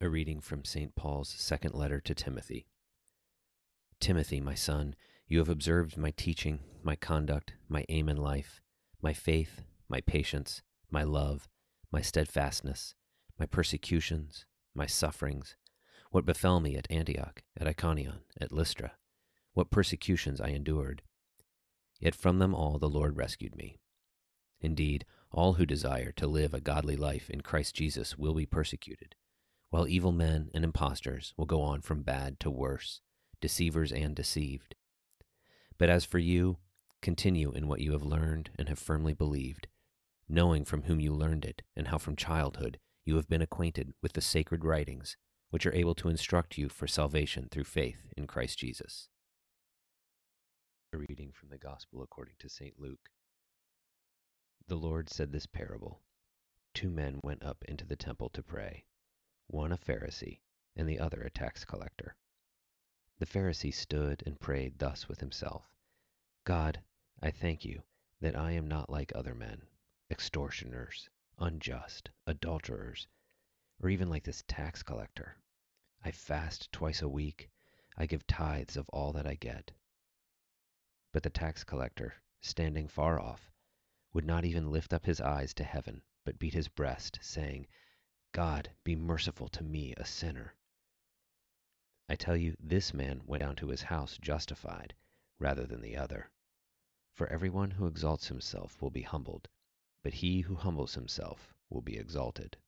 A reading from St. Paul's second letter to Timothy. Timothy, my son, you have observed my teaching, my conduct, my aim in life, my faith, my patience, my love, my steadfastness, my persecutions, my sufferings, what befell me at Antioch, at Iconium, at Lystra, what persecutions I endured. Yet from them all the Lord rescued me. Indeed, all who desire to live a godly life in Christ Jesus will be persecuted, while evil men and impostors will go on from bad to worse, deceivers and deceived. But as for you, continue in what you have learned and have firmly believed, knowing from whom you learned it, and how from childhood you have been acquainted with the sacred writings, which are able to instruct you for salvation through faith in Christ Jesus. A reading from the Gospel according to St. Luke. The Lord said this parable Two men went up into the temple to pray, one a Pharisee, and the other a tax collector. The Pharisee stood and prayed thus with himself God, I thank you that I am not like other men, extortioners, unjust, adulterers, or even like this tax collector. I fast twice a week, I give tithes of all that I get. But the tax collector, standing far off, would not even lift up his eyes to heaven, but beat his breast, saying, God, be merciful to me, a sinner. I tell you, this man went down to his house justified, rather than the other. For everyone who exalts himself will be humbled, but he who humbles himself will be exalted.